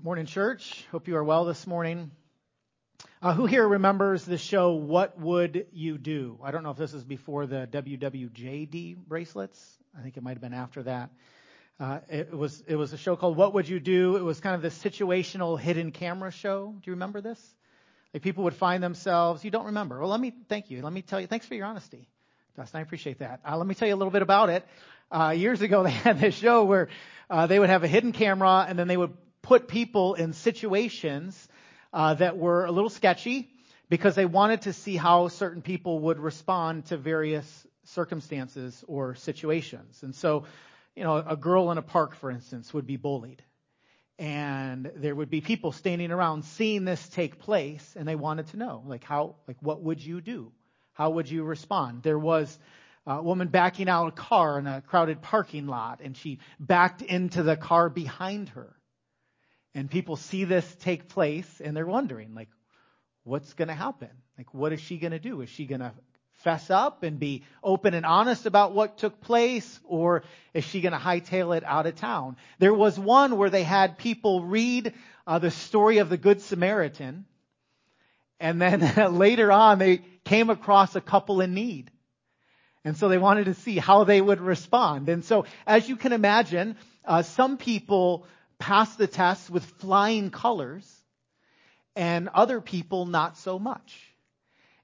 Good morning, church. Hope you are well this morning. Uh, who here remembers the show What Would You Do? I don't know if this is before the WWJD bracelets. I think it might have been after that. Uh, it was it was a show called What Would You Do? It was kind of this situational hidden camera show. Do you remember this? Like people would find themselves. You don't remember? Well, let me thank you. Let me tell you. Thanks for your honesty, Dustin. I appreciate that. Uh, let me tell you a little bit about it. Uh, years ago, they had this show where uh, they would have a hidden camera, and then they would put people in situations uh, that were a little sketchy because they wanted to see how certain people would respond to various circumstances or situations. And so, you know, a girl in a park, for instance, would be bullied. And there would be people standing around seeing this take place, and they wanted to know, like, how, like, what would you do? How would you respond? There was a woman backing out a car in a crowded parking lot, and she backed into the car behind her. And people see this take place and they're wondering, like, what's going to happen? Like, what is she going to do? Is she going to fess up and be open and honest about what took place or is she going to hightail it out of town? There was one where they had people read uh, the story of the Good Samaritan and then later on they came across a couple in need. And so they wanted to see how they would respond. And so as you can imagine, uh, some people pass the test with flying colors and other people not so much.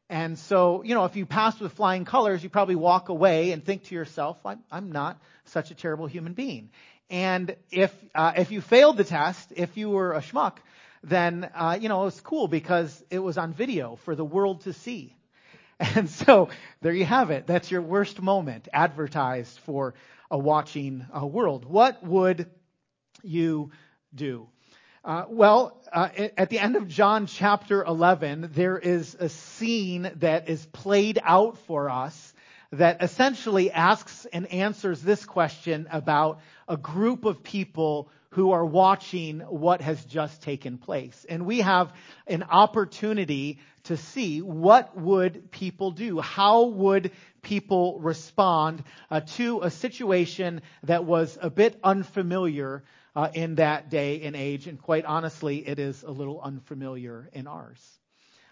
And so, you know, if you pass with flying colors, you probably walk away and think to yourself, I'm, I'm not such a terrible human being. And if, uh, if you failed the test, if you were a schmuck, then, uh, you know, it was cool because it was on video for the world to see. And so there you have it. That's your worst moment advertised for a watching uh, world. What would you do? Uh, well, uh, at the end of John chapter 11, there is a scene that is played out for us that essentially asks and answers this question about a group of people who are watching what has just taken place. And we have an opportunity to see what would people do? How would people respond uh, to a situation that was a bit unfamiliar uh, in that day and age, and quite honestly, it is a little unfamiliar in ours.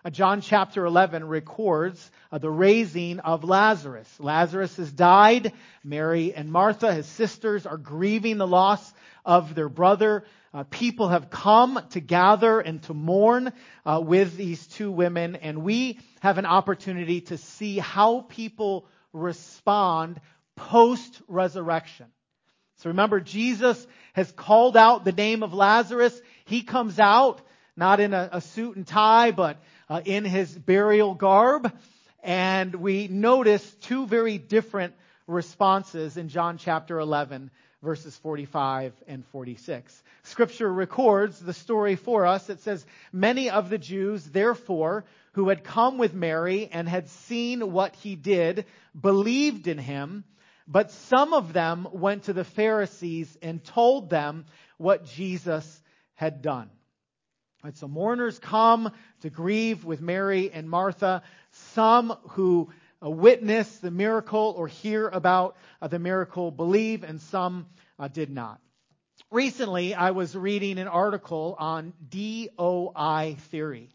Uh, John chapter 11 records uh, the raising of Lazarus. Lazarus has died. Mary and Martha, his sisters, are grieving the loss of their brother. Uh, people have come to gather and to mourn uh, with these two women, and we have an opportunity to see how people respond post resurrection. Remember, Jesus has called out the name of Lazarus. He comes out, not in a, a suit and tie, but uh, in his burial garb. And we notice two very different responses in John chapter 11, verses 45 and 46. Scripture records the story for us. It says, Many of the Jews, therefore, who had come with Mary and had seen what he did, believed in him. But some of them went to the Pharisees and told them what Jesus had done. Right, so mourners come to grieve with Mary and Martha. Some who uh, witness the miracle or hear about uh, the miracle believe, and some uh, did not. Recently, I was reading an article on DOI theory.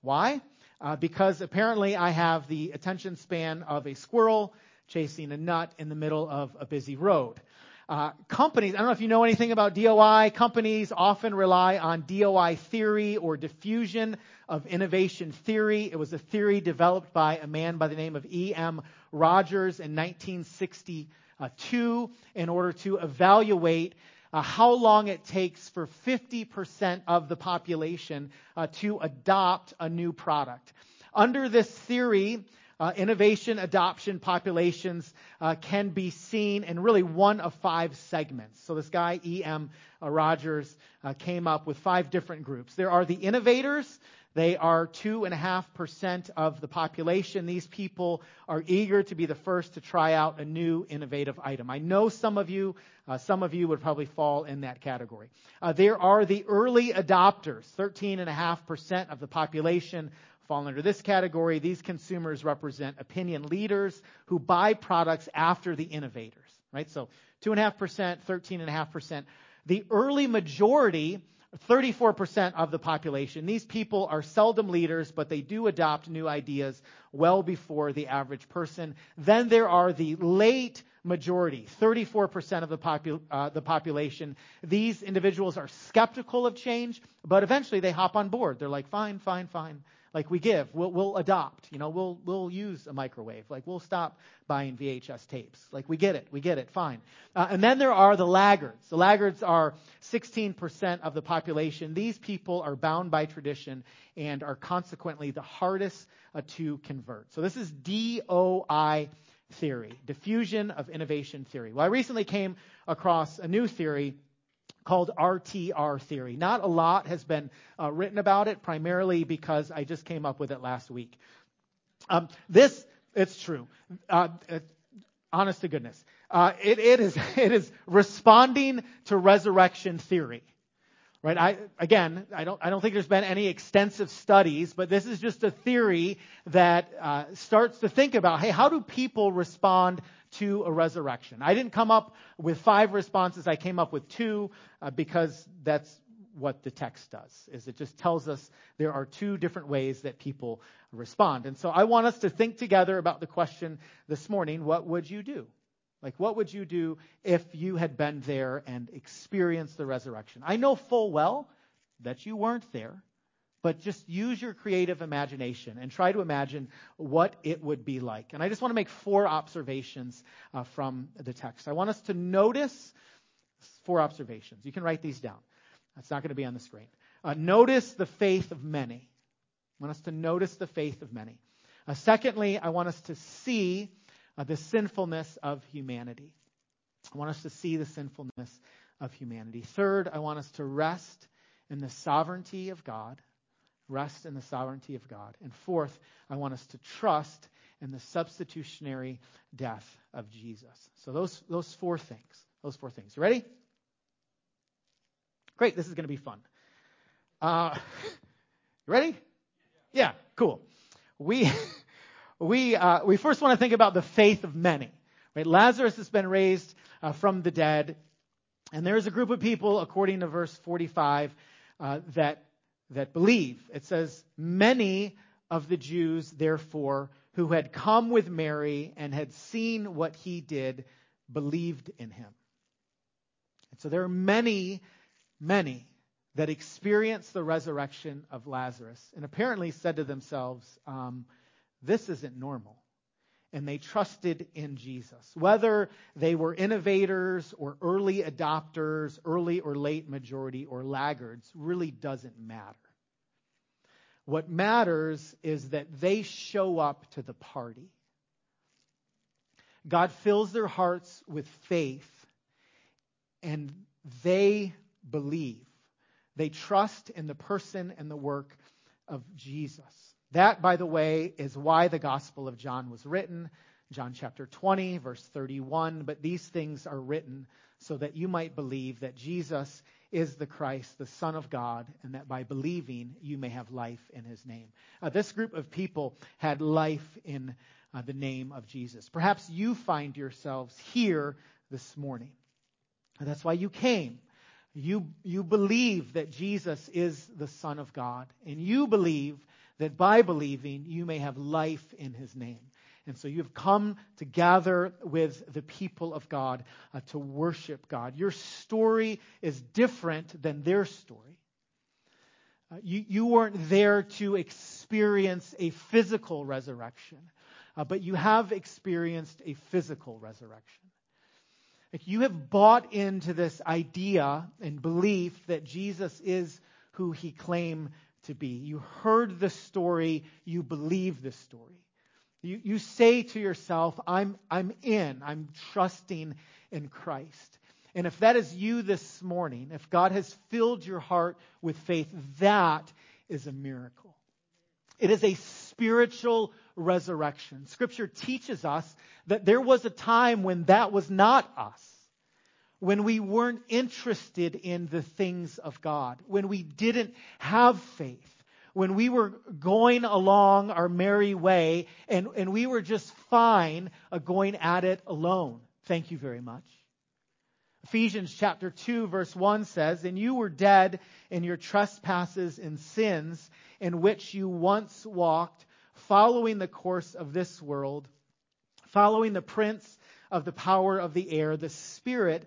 Why? Uh, because apparently I have the attention span of a squirrel chasing a nut in the middle of a busy road. Uh, companies, I don't know if you know anything about DOI. Companies often rely on DOI theory or diffusion of innovation theory. It was a theory developed by a man by the name of E.M. Rogers in 1962 in order to evaluate uh, how long it takes for 50% of the population uh, to adopt a new product. Under this theory, uh, innovation adoption populations uh, can be seen in really one of five segments. So this guy, E.M. Uh, Rogers, uh, came up with five different groups. There are the innovators. They are 2.5% of the population. These people are eager to be the first to try out a new innovative item. I know some of you, uh, some of you would probably fall in that category. Uh, there are the early adopters, 13.5% of the population fall under this category. These consumers represent opinion leaders who buy products after the innovators, right? So 2.5%, 13.5%. The early majority 34% of the population. These people are seldom leaders, but they do adopt new ideas well before the average person. Then there are the late majority, 34% of the, popu- uh, the population. These individuals are skeptical of change, but eventually they hop on board. They're like, fine, fine, fine. Like we give, we'll, we'll adopt, you know, we'll, we'll use a microwave. Like we'll stop buying VHS tapes. Like we get it, we get it, fine. Uh, and then there are the laggards. The laggards are 16% of the population. These people are bound by tradition and are consequently the hardest uh, to convert. So this is DOI theory, diffusion of innovation theory. Well, I recently came across a new theory called RTR theory. Not a lot has been uh, written about it, primarily because I just came up with it last week. Um, this, it's true. Uh, honest to goodness. Uh, it, it, is, it is responding to resurrection theory. Right? I, again, I don't, I don't think there's been any extensive studies, but this is just a theory that uh, starts to think about, hey, how do people respond to a resurrection? I didn't come up with five responses. I came up with two uh, because that's what the text does is it just tells us there are two different ways that people respond and so i want us to think together about the question this morning what would you do like, what would you do if you had been there and experienced the resurrection? I know full well that you weren't there, but just use your creative imagination and try to imagine what it would be like. And I just want to make four observations uh, from the text. I want us to notice four observations. You can write these down. That's not going to be on the screen. Uh, notice the faith of many. I want us to notice the faith of many. Uh, secondly, I want us to see uh, the sinfulness of humanity. I want us to see the sinfulness of humanity. Third, I want us to rest in the sovereignty of God. Rest in the sovereignty of God. And fourth, I want us to trust in the substitutionary death of Jesus. So those, those four things. Those four things. You ready? Great. This is going to be fun. Uh, you ready? Yeah, cool. We we, uh, we first want to think about the faith of many. Right? Lazarus has been raised uh, from the dead, and there is a group of people, according to verse 45, uh, that that believe. It says, "Many of the Jews, therefore, who had come with Mary and had seen what he did, believed in him." And so there are many, many that experienced the resurrection of Lazarus and apparently said to themselves. Um, this isn't normal. And they trusted in Jesus. Whether they were innovators or early adopters, early or late majority or laggards, really doesn't matter. What matters is that they show up to the party. God fills their hearts with faith and they believe. They trust in the person and the work of Jesus. That, by the way, is why the Gospel of John was written. John chapter 20, verse 31. But these things are written so that you might believe that Jesus is the Christ, the Son of God, and that by believing you may have life in his name. Uh, this group of people had life in uh, the name of Jesus. Perhaps you find yourselves here this morning. That's why you came. You, you believe that Jesus is the Son of God, and you believe that by believing you may have life in his name. And so you've come to gather with the people of God uh, to worship God. Your story is different than their story. Uh, you, you weren't there to experience a physical resurrection, uh, but you have experienced a physical resurrection. Like you have bought into this idea and belief that Jesus is who he claimed to be. You heard the story, you believe the story. You, you say to yourself, I'm, I'm in, I'm trusting in Christ. And if that is you this morning, if God has filled your heart with faith, that is a miracle. It is a spiritual resurrection. Scripture teaches us that there was a time when that was not us when we weren't interested in the things of God, when we didn't have faith, when we were going along our merry way and, and we were just fine uh, going at it alone. Thank you very much. Ephesians chapter 2 verse 1 says, And you were dead in your trespasses and sins in which you once walked, following the course of this world, following the prince of the power of the air, the spirit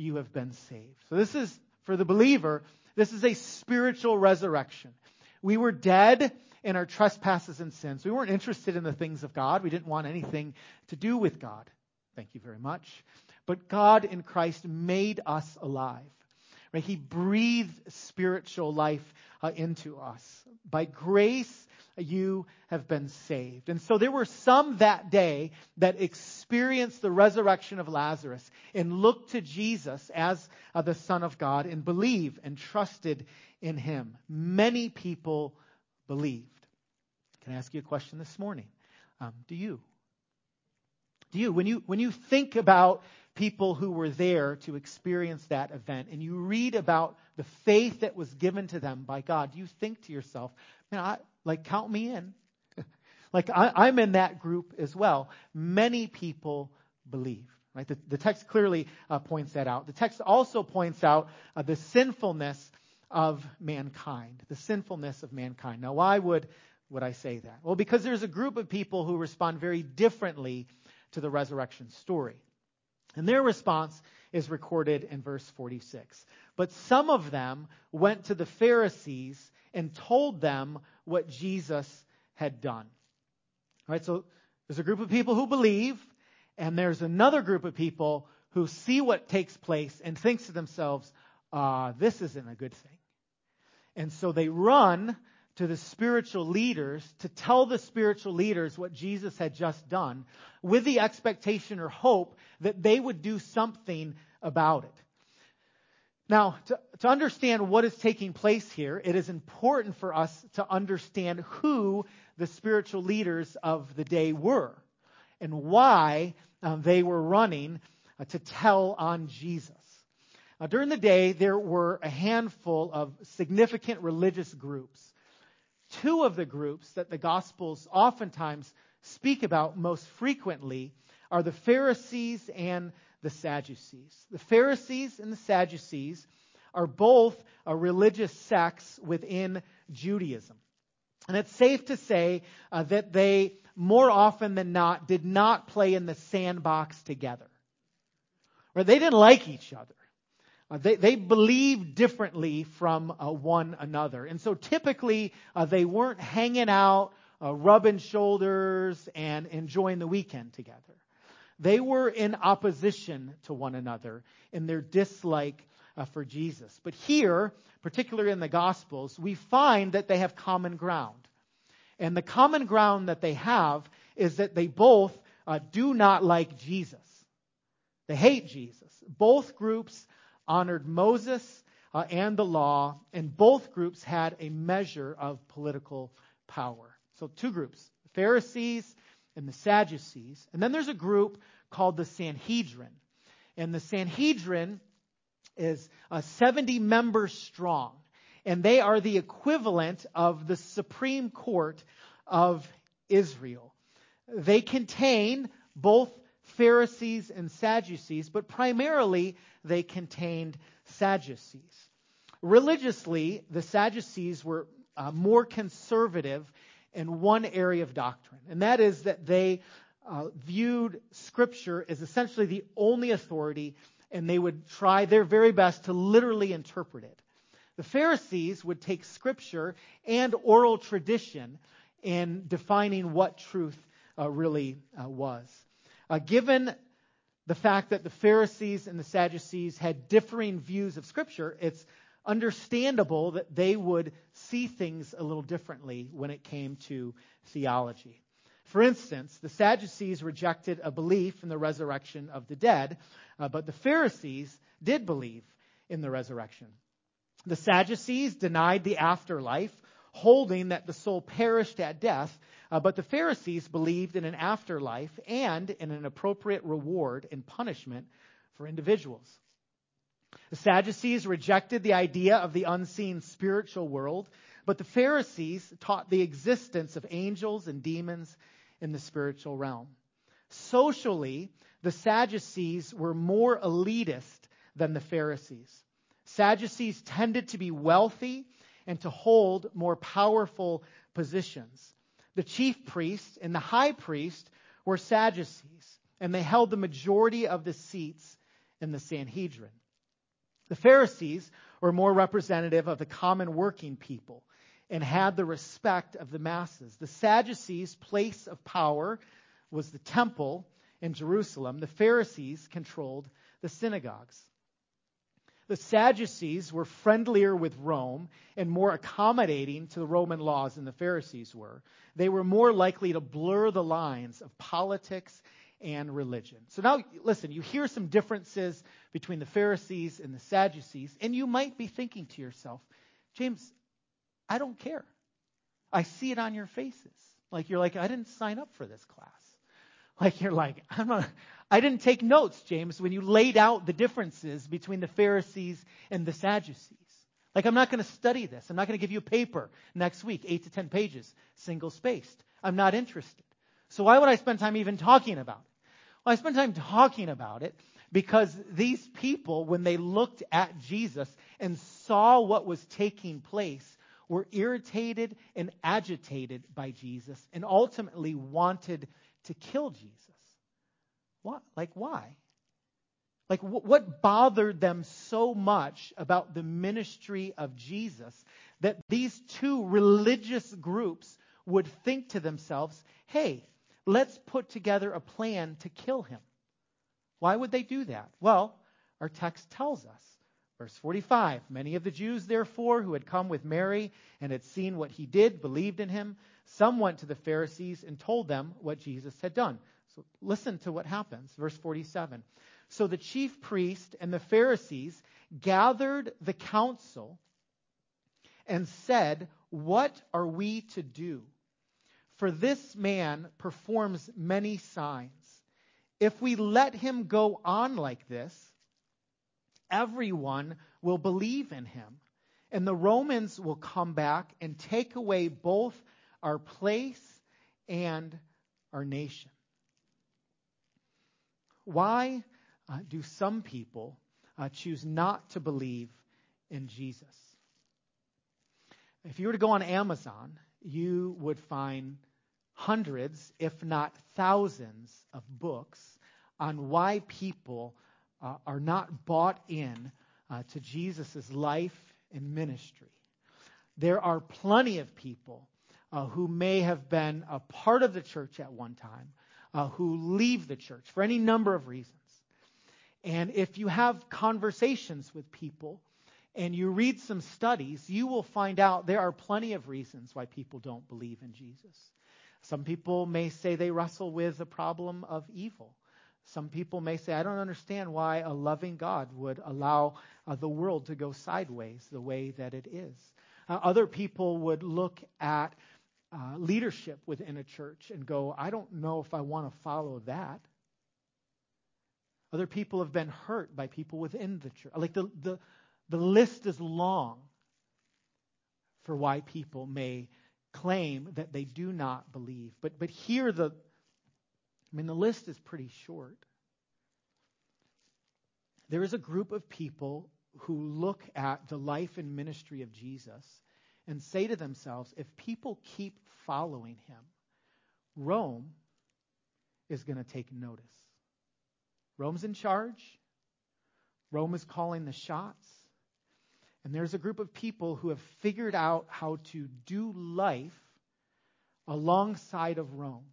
you have been saved. So this is, for the believer, this is a spiritual resurrection. We were dead in our trespasses and sins. We weren't interested in the things of God. We didn't want anything to do with God. Thank you very much. But God in Christ made us alive. Right? He breathed spiritual life uh, into us. By grace, you have been saved. And so there were some that day that experienced the resurrection of Lazarus and looked to Jesus as uh, the Son of God and believed and trusted in him. Many people believed. Can I ask you a question this morning? Um, do you? Do you? When you, when you think about people who were there to experience that event and you read about the faith that was given to them by God, you think to yourself, man, I, like count me in. like I, am in that group as well. Many people believe. Right? The, the text clearly uh, points that out. The text also points out uh, the sinfulness of mankind. The sinfulness of mankind. Now, why would would I say that? Well, because there's a group of people who respond very differently to the resurrection story. And their response is recorded in verse 46. But some of them went to the Pharisees and told them what Jesus had done. All right, so there's a group of people who believe, and there's another group of people who see what takes place and thinks to themselves, uh, this isn't a good thing. And so they run to the spiritual leaders to tell the spiritual leaders what Jesus had just done with the expectation or hope that they would do something about it. Now, to, to, understand what is taking place here, it is important for us to understand who the spiritual leaders of the day were and why um, they were running uh, to tell on Jesus. Uh, during the day, there were a handful of significant religious groups two of the groups that the Gospels oftentimes speak about most frequently are the Pharisees and the Sadducees. The Pharisees and the Sadducees are both a religious sects within Judaism. And it's safe to say uh, that they, more often than not, did not play in the sandbox together. Or they didn't like each other. Uh, they, they believe differently from uh, one another. And so typically uh, they weren't hanging out, uh, rubbing shoulders, and enjoying the weekend together. They were in opposition to one another in their dislike uh, for Jesus. But here, particularly in the Gospels, we find that they have common ground. And the common ground that they have is that they both uh, do not like Jesus. They hate Jesus. Both groups honored Moses uh, and the law, and both groups had a measure of political power. So, two groups the Pharisees and the Sadducees. And then there's a group called the Sanhedrin. And the Sanhedrin is uh, 70 members strong. And they are the equivalent of the Supreme Court of Israel. They contain both Pharisees and Sadducees, but primarily they contained Sadducees. Religiously, the Sadducees were uh, more conservative in one area of doctrine, and that is that they uh, viewed Scripture as essentially the only authority, and they would try their very best to literally interpret it. The Pharisees would take Scripture and oral tradition in defining what truth uh, really uh, was. Uh, given the fact that the Pharisees and the Sadducees had differing views of Scripture, it's understandable that they would see things a little differently when it came to theology. For instance, the Sadducees rejected a belief in the resurrection of the dead, uh, but the Pharisees did believe in the resurrection. The Sadducees denied the afterlife, holding that the soul perished at death, uh, but the Pharisees believed in an afterlife and in an appropriate reward and punishment for individuals. The Sadducees rejected the idea of the unseen spiritual world, but the Pharisees taught the existence of angels and demons in the spiritual realm. Socially, the Sadducees were more elitist than the Pharisees. Sadducees tended to be wealthy and to hold more powerful positions. The chief priest and the high priest were Sadducees, and they held the majority of the seats in the Sanhedrin. The Pharisees were more representative of the common working people and had the respect of the masses. The Sadducees' place of power was the temple in Jerusalem. The Pharisees controlled the synagogues. The Sadducees were friendlier with Rome and more accommodating to the Roman laws than the Pharisees were. They were more likely to blur the lines of politics and religion. So now, listen, you hear some differences between the Pharisees and the Sadducees, and you might be thinking to yourself, James, I don't care. I see it on your faces. Like you're like, I didn't sign up for this class. Like you're like, I'm not, I didn't take notes, James, when you laid out the differences between the Pharisees and the Sadducees. Like I'm not going to study this. I'm not going to give you a paper next week, eight to ten pages, single spaced. I'm not interested. So why would I spend time even talking about it? Well, I spend time talking about it because these people, when they looked at Jesus and saw what was taking place, were irritated and agitated by Jesus and ultimately wanted to kill Jesus. What? Like, why? Like, what bothered them so much about the ministry of Jesus that these two religious groups would think to themselves, hey, let's put together a plan to kill him? Why would they do that? Well, our text tells us. Verse 45 Many of the Jews, therefore, who had come with Mary and had seen what he did, believed in him. Some went to the Pharisees and told them what Jesus had done. Listen to what happens. Verse 47. So the chief priest and the Pharisees gathered the council and said, What are we to do? For this man performs many signs. If we let him go on like this, everyone will believe in him. And the Romans will come back and take away both our place and our nation. Why uh, do some people uh, choose not to believe in Jesus? If you were to go on Amazon, you would find hundreds, if not thousands, of books on why people uh, are not bought in uh, to Jesus' life and ministry. There are plenty of people uh, who may have been a part of the church at one time uh, who leave the church for any number of reasons. And if you have conversations with people and you read some studies, you will find out there are plenty of reasons why people don't believe in Jesus. Some people may say they wrestle with the problem of evil. Some people may say, I don't understand why a loving God would allow uh, the world to go sideways the way that it is. Uh, other people would look at uh, leadership within a church and go, I don't know if I want to follow that. Other people have been hurt by people within the church. Like the, the, the list is long for why people may claim that they do not believe. But, but here, the, I mean, the list is pretty short. There is a group of people who look at the life and ministry of Jesus and say to themselves, if people keep following him, Rome is going to take notice. Rome's in charge. Rome is calling the shots. And there's a group of people who have figured out how to do life alongside of Rome.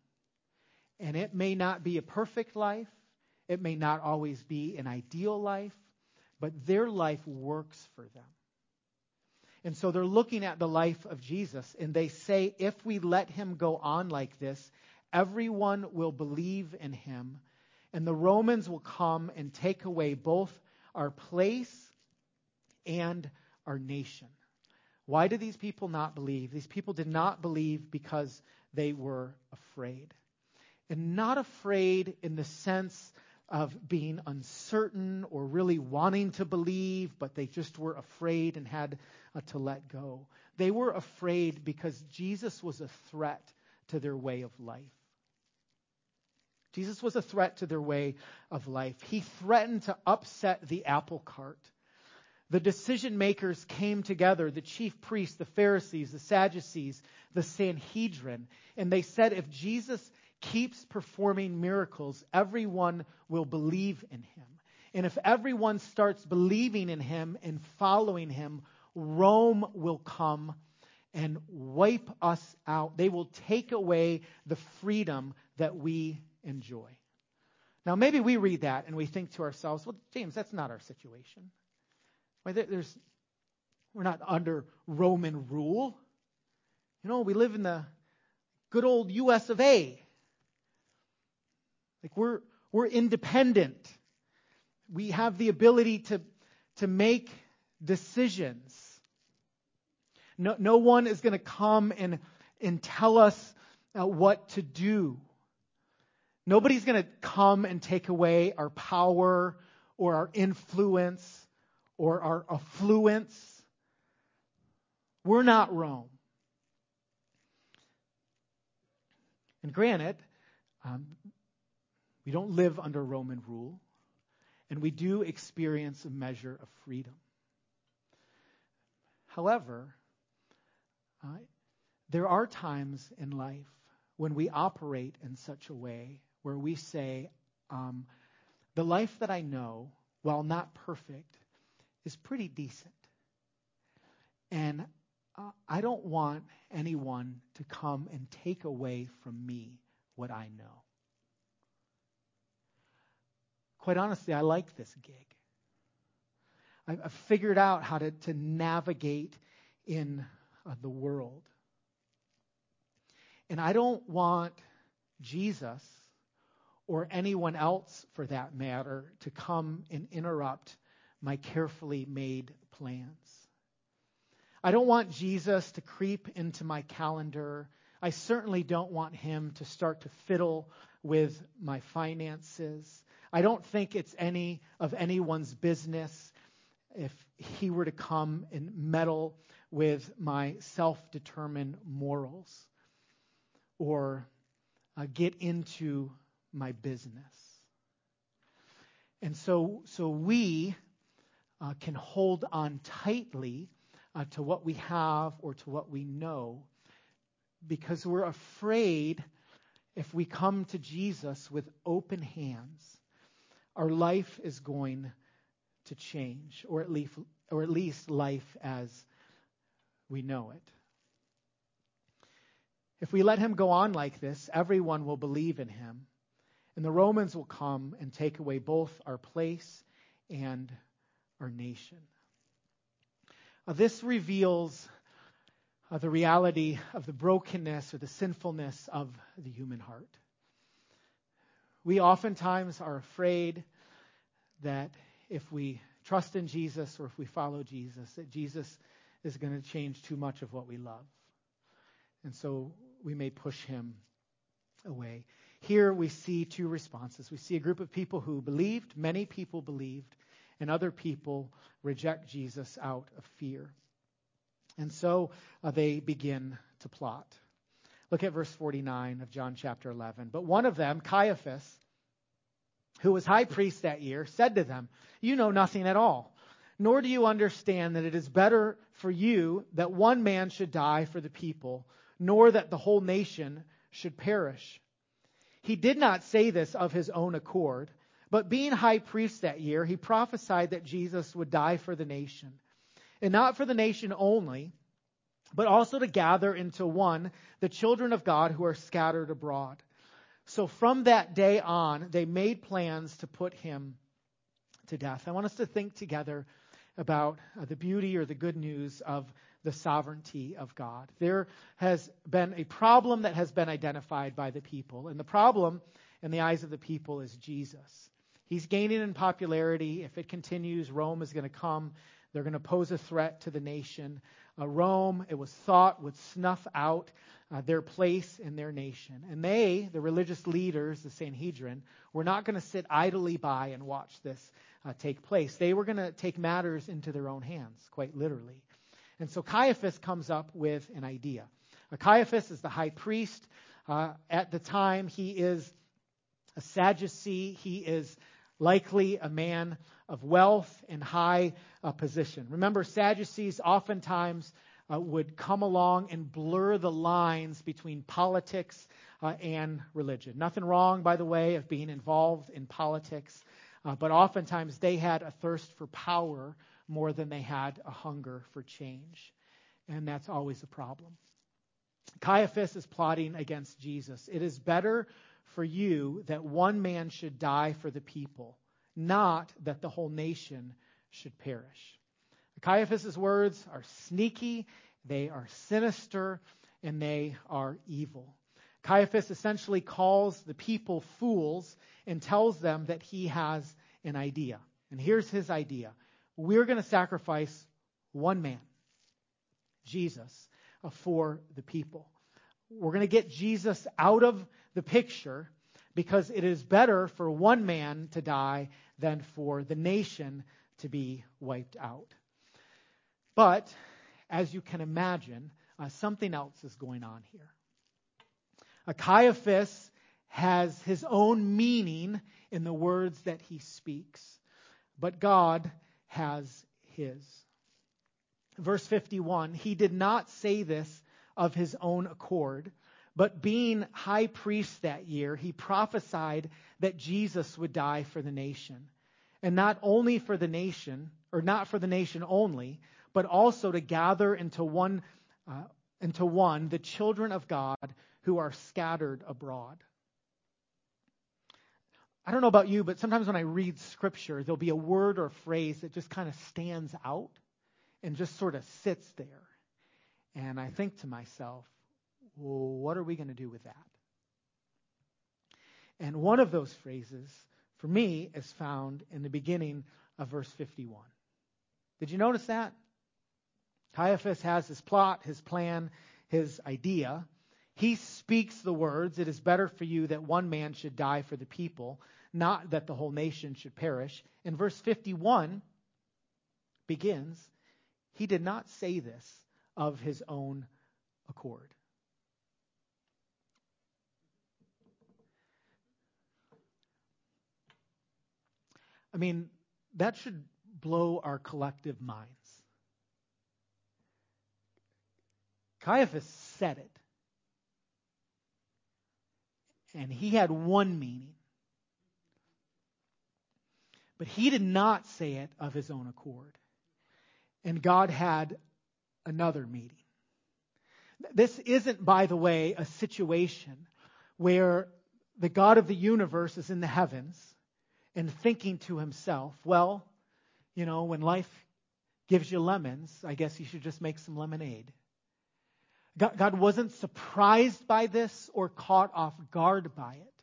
And it may not be a perfect life, it may not always be an ideal life, but their life works for them. And so they're looking at the life of Jesus and they say, if we let him go on like this, everyone will believe in him and the Romans will come and take away both our place and our nation. Why did these people not believe? These people did not believe because they were afraid. And not afraid in the sense of being uncertain or really wanting to believe, but they just were afraid and had uh, to let go. They were afraid because Jesus was a threat to their way of life. Jesus was a threat to their way of life. He threatened to upset the apple cart. The decision makers came together, the chief priests, the Pharisees, the Sadducees, the Sanhedrin, and they said if Jesus keeps performing miracles, everyone will believe in him. And if everyone starts believing in him and following him, Rome will come and wipe us out. They will take away the freedom that we enjoy. Now, maybe we read that and we think to ourselves, well, James, that's not our situation. There's, we're not under Roman rule. You know, we live in the good old US of A. Like we're, we're independent. We have the ability to, to make decisions. No, no one is going to come and, and tell us uh, what to do. Nobody's going to come and take away our power or our influence or our affluence. We're not Rome. And granted, um, we don't live under Roman rule, and we do experience a measure of freedom. However, uh, there are times in life when we operate in such a way where we say, um, the life that I know, while not perfect, is pretty decent. And uh, I don't want anyone to come and take away from me what I know quite honestly, I like this gig. I've figured out how to, to navigate in the world. And I don't want Jesus or anyone else for that matter to come and interrupt my carefully made plans. I don't want Jesus to creep into my calendar. I certainly don't want him to start to fiddle with my finances. I don't think it's any of anyone's business if he were to come and meddle with my self determined morals or uh, get into my business. And so, so we uh, can hold on tightly uh, to what we have or to what we know because we're afraid if we come to Jesus with open hands our life is going to change, or at least, or at least life as we know it. If we let him go on like this, everyone will believe in him, and the Romans will come and take away both our place and our nation. Uh, this reveals uh, the reality of the brokenness or the sinfulness of the human heart. We oftentimes are afraid that if we trust in Jesus or if we follow Jesus, that Jesus is going to change too much of what we love. And so we may push him away. Here we see two responses. We see a group of people who believed, many people believed, and other people reject Jesus out of fear. And so uh, they begin to plot. Look at verse 49 of John chapter 11. But one of them, Caiaphas, who was high priest that year, said to them, You know nothing at all, nor do you understand that it is better for you that one man should die for the people, nor that the whole nation should perish. He did not say this of his own accord, but being high priest that year, he prophesied that Jesus would die for the nation. And not for the nation only, but also to gather into one the children of God who are scattered abroad. So from that day on, they made plans to put him to death. I want us to think together about uh, the beauty or the good news of the sovereignty of God. There has been a problem that has been identified by the people, and the problem in the eyes of the people is Jesus. He's gaining in popularity. If it continues, Rome is going to come They're going to pose a threat to the nation. Uh, Rome, it was thought, would snuff out uh, their place in their nation. And they, the religious leaders, the Sanhedrin, were not going to sit idly by and watch this uh, take place. They were going to take matters into their own hands, quite literally. And so Caiaphas comes up with an idea. Uh, Caiaphas is the high priest. Uh, at the time, he is a Sadducee. He is likely a man of wealth and high uh, position. Remember, Sadducees oftentimes uh, would come along and blur the lines between politics uh, and religion. Nothing wrong, by the way, of being involved in politics, uh, but oftentimes they had a thirst for power more than they had a hunger for change. And that's always a problem. Caiaphas is plotting against Jesus. It is better for you that one man should die for the people, not that the whole nation should perish. Caiaphas' words are sneaky, they are sinister, and they are evil. Caiaphas essentially calls the people fools and tells them that he has an idea. And here's his idea we're going to sacrifice one man, Jesus, uh, for the people. We're going to get Jesus out of the picture because it is better for one man to die than for the nation to be wiped out. But, as you can imagine, uh, something else is going on here. Uh, Caiaphas has his own meaning in the words that he speaks, but God has his. Verse 51 He did not say this of his own accord, but being high priest that year, he prophesied that Jesus would die for the nation. And not only for the nation, or not for the nation only, but also to gather into one, uh, into one the children of God who are scattered abroad. I don't know about you, but sometimes when I read scripture, there'll be a word or phrase that just kind of stands out and just sort of sits there. And I think to myself, well, what are we going to do with that? And one of those phrases, for me, is found in the beginning of verse 51. Did you notice that? Caiaphas has his plot, his plan, his idea. He speaks the words, It is better for you that one man should die for the people not that the whole nation should perish. And verse 51 begins, He did not say this of his own accord. I mean, that should blow our collective minds. Caiaphas said it. And he had one meaning. But he did not say it of his own accord. And God had another meeting. This isn't, by the way, a situation where the God of the universe is in the heavens and thinking to himself, well, you know, when life gives you lemons, I guess you should just make some lemonade. God, wasn't surprised by this or caught off guard by it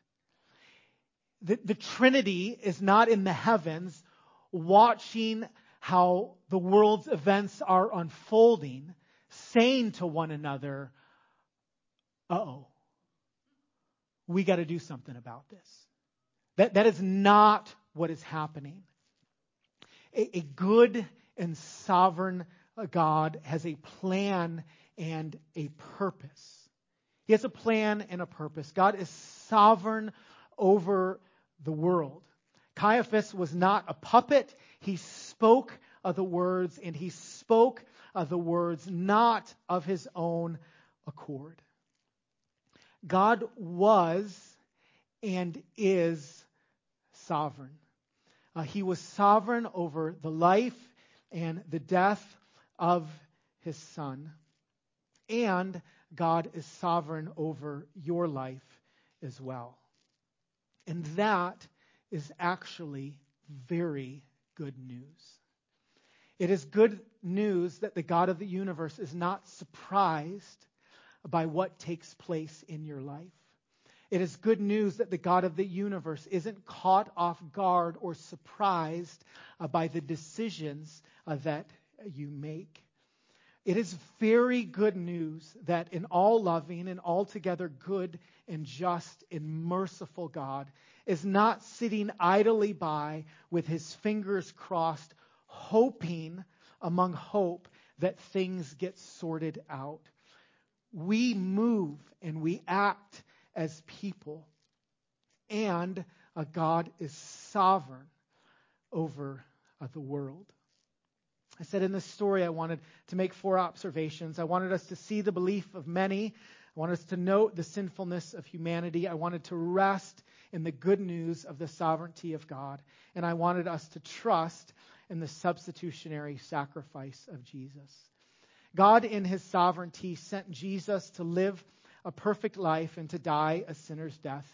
the, the Trinity is not in the heavens watching how the world's events are unfolding, saying to one another, uh oh, we got to do something about this. That, that is not what is happening. A, a good and sovereign God has a plan and a purpose. He has a plan and a purpose. God is sovereign over the world. Caiaphas was not a puppet. He spoke of the words, and he spoke of the words not of his own accord. God was and is sovereign. Uh, he was sovereign over the life and the death of his son. And God is sovereign over your life as well. And that is actually very good news. It is good news that the God of the universe is not surprised by what takes place in your life. It is good news that the God of the universe isn't caught off guard or surprised by the decisions uh, that you make. It is very good news that an all loving and altogether good and just and merciful God is not sitting idly by with his fingers crossed, hoping among hope that things get sorted out. We move and we act as people, and a God is sovereign over the world. I said in this story, I wanted to make four observations. I wanted us to see the belief of many. I wanted us to note the sinfulness of humanity. I wanted to rest in the good news of the sovereignty of God. And I wanted us to trust in the substitutionary sacrifice of Jesus. God, in his sovereignty, sent Jesus to live a perfect life and to die a sinner's death,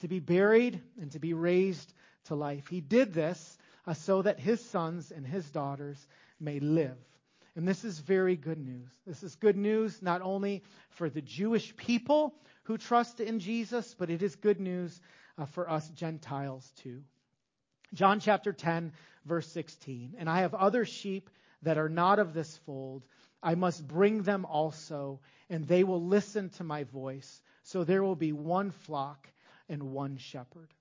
to be buried and to be raised to life. He did this uh, so that his sons and his daughters may live. And this is very good news. This is good news not only for the Jewish people who trust in Jesus, but it is good news uh, for us Gentiles too. John chapter 10, verse 16. And I have other sheep that are not of this fold. I must bring them also, and they will listen to my voice. So there will be one flock and one shepherd.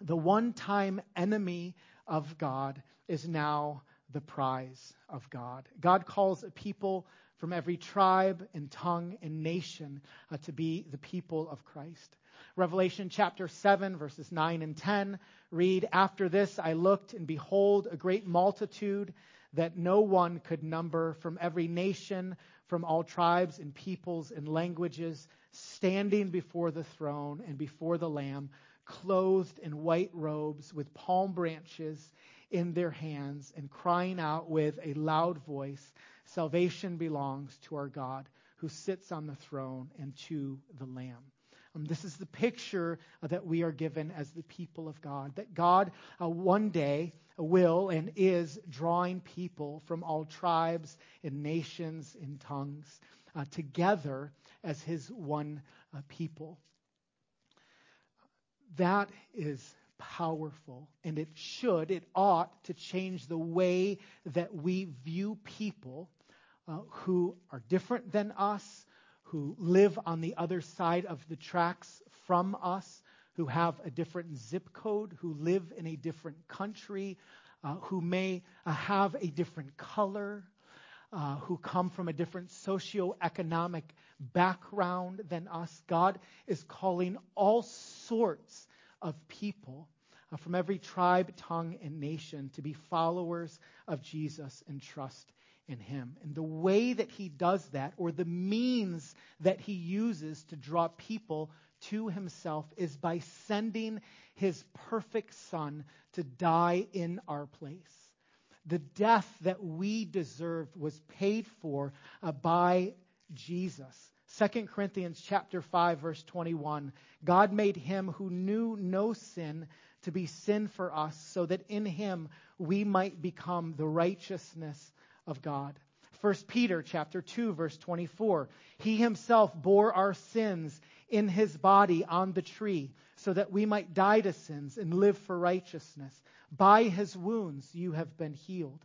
The one time enemy of God is now the prize of God. God calls a people from every tribe and tongue and nation uh, to be the people of Christ. Revelation chapter 7, verses 9 and 10 read, After this I looked, and behold, a great multitude that no one could number from every nation, from all tribes and peoples and languages, standing before the throne and before the Lamb, clothed in white robes with palm branches in their hands and crying out with a loud voice, Salvation belongs to our God who sits on the throne and to the Lamb. Um, this is the picture that we are given as the people of God. That God uh, one day will and is drawing people from all tribes and nations and tongues uh, together as his one uh, people. That is powerful, and it should, it ought to change the way that we view people uh, who are different than us, who live on the other side of the tracks from us, who have a different zip code, who live in a different country, uh, who may uh, have a different color, uh, who come from a different socioeconomic background than us. God is calling all sorts of people uh, from every tribe, tongue, and nation to be followers of Jesus and trust in him. And the way that he does that, or the means that he uses to draw people to himself, is by sending his perfect son to die in our place. The death that we deserved was paid for uh, by Jesus. 2 Corinthians chapter 5 verse 21. God made him who knew no sin to be sin for us so that in him we might become the righteousness of God. 1 Peter chapter 2 verse 24. He himself bore our sins in his body on the tree so that we might die to sins and live for righteousness. By his wounds you have been healed.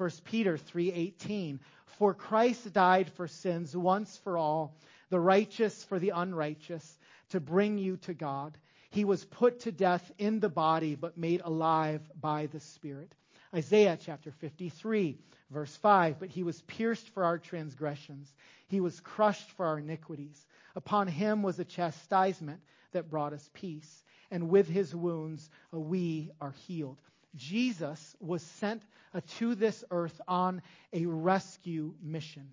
1 Peter 3:18 For Christ died for sins once for all, the righteous for the unrighteous, to bring you to God. He was put to death in the body but made alive by the Spirit. Isaiah chapter 53 verse 5 But he was pierced for our transgressions, he was crushed for our iniquities. Upon him was a chastisement that brought us peace, and with his wounds uh, we are healed. Jesus was sent uh, to this earth on a rescue mission.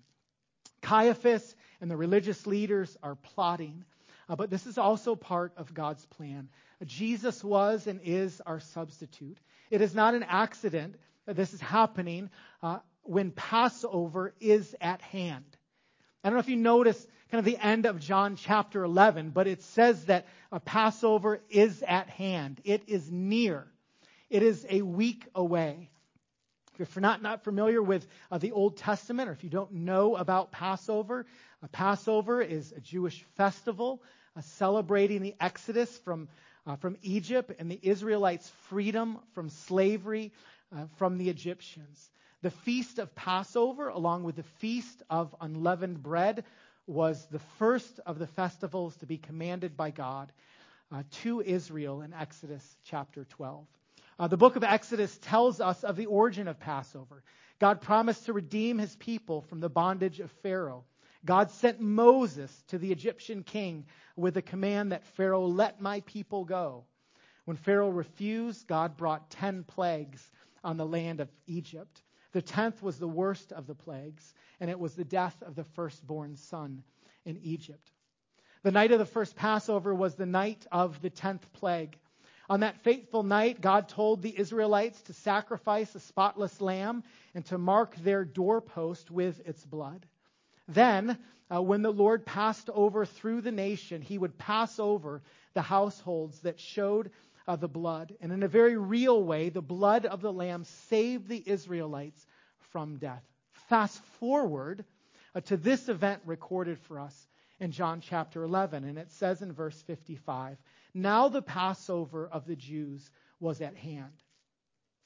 Caiaphas and the religious leaders are plotting, uh, but this is also part of God's plan. Jesus was and is our substitute. It is not an accident that this is happening uh, when Passover is at hand. I don't know if you notice kind of the end of John chapter 11, but it says that a Passover is at hand. It is near. It is a week away. If you're not, not familiar with uh, the Old Testament, or if you don't know about Passover, A Passover is a Jewish festival uh, celebrating the exodus from, uh, from Egypt and the Israelites' freedom from slavery uh, from the Egyptians. The feast of Passover, along with the feast of unleavened bread, was the first of the festivals to be commanded by God uh, to Israel in Exodus chapter 12. Uh, the book of Exodus tells us of the origin of Passover. God promised to redeem his people from the bondage of Pharaoh. God sent Moses to the Egyptian king with a command that Pharaoh let my people go. When Pharaoh refused, God brought 10 plagues on the land of Egypt. The tenth was the worst of the plagues, and it was the death of the firstborn son in Egypt. The night of the first Passover was the night of the tenth plague. On that fateful night, God told the Israelites to sacrifice a spotless lamb and to mark their doorpost with its blood. Then, uh, when the Lord passed over through the nation, he would pass over the households that showed uh, the blood. And in a very real way, the blood of the lamb saved the Israelites from death. Fast forward uh, to this event recorded for us in John chapter 11, and it says in verse 55 Now the Passover of the Jews was at hand.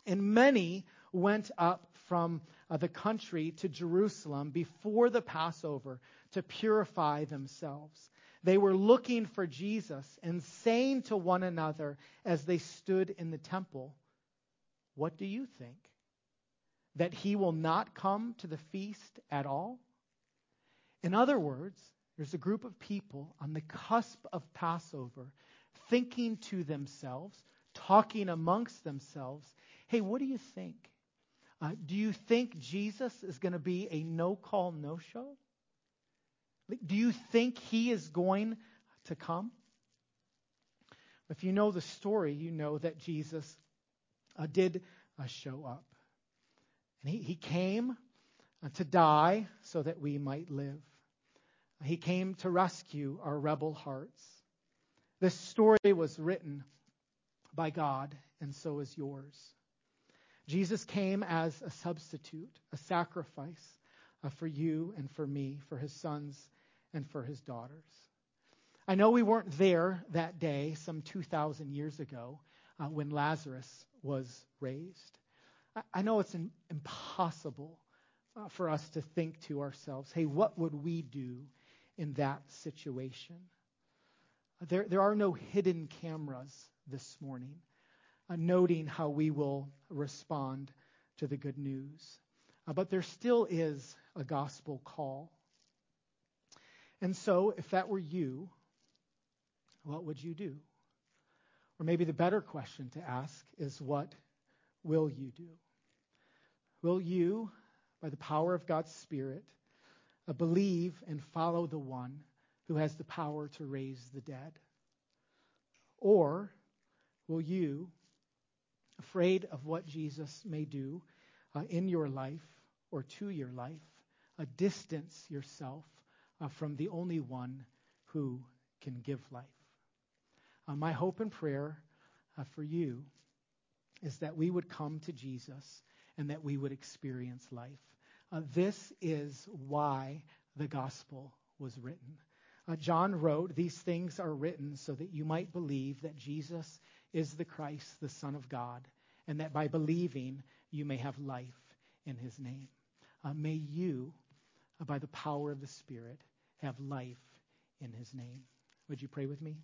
And many went up from uh, the country to Jerusalem before the Passover to purify themselves. They were looking for Jesus and saying to one another as they stood in the temple, What do you think? That he will not come to the feast at all? In other words, there's a group of people on the cusp of Passover thinking to themselves, talking amongst themselves, hey, what do you think? Uh, do you think Jesus is going to be a no call, no show? Do you think he is going to come? If you know the story, you know that Jesus uh, did uh, show up. And he, he came uh, to die so that we might live. He came to rescue our rebel hearts. This story was written by God, and so is yours. Jesus came as a substitute, a sacrifice uh, for you and for me, for his sons and for his daughters. I know we weren't there that day, some 2,000 years ago, uh, when Lazarus was raised. I, I know it's an, impossible uh, for us to think to ourselves, hey, what would we do in that situation. There, there are no hidden cameras this morning uh, noting how we will respond to the good news. Uh, but there still is a gospel call. And so, if that were you, what would you do? Or maybe the better question to ask is what will you do? Will you, by the power of God's Spirit, believe and follow the one who has the power to raise the dead? Or will you, afraid of what Jesus may do uh, in your life or to your life, uh, distance yourself uh, from the only one who can give life? Uh, my hope and prayer uh, for you is that we would come to Jesus and that we would experience life. Uh, this is why the gospel was written. Uh, John wrote, These things are written so that you might believe that Jesus is the Christ, the Son of God, and that by believing you may have life in his name. Uh, may you, uh, by the power of the Spirit, have life in his name. Would you pray with me?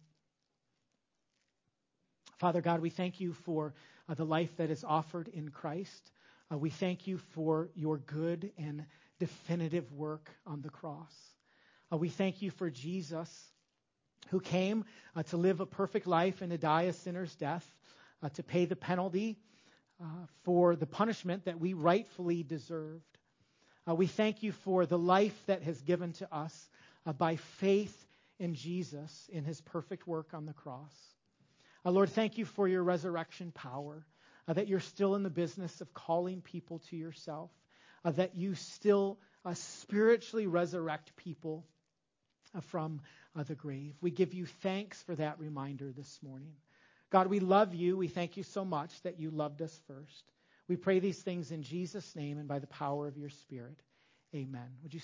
Father God, we thank you for uh, the life that is offered in Christ. Uh, we thank you for your good and definitive work on the cross. Uh, we thank you for Jesus, who came uh, to live a perfect life and to die a sinner's death, uh, to pay the penalty uh, for the punishment that we rightfully deserved. Uh, we thank you for the life that has given to us by faith in Jesus, in his perfect work on the cross. Lord, thank you for your resurrection power uh, that you're still in the business of calling people to yourself, uh, that you still uh, spiritually resurrect people uh, from uh, the grave. We give you thanks for that reminder this morning. God, we love you. We thank you so much that you loved us first. We pray these things in Jesus' name and by the power of your Spirit. Amen. Would you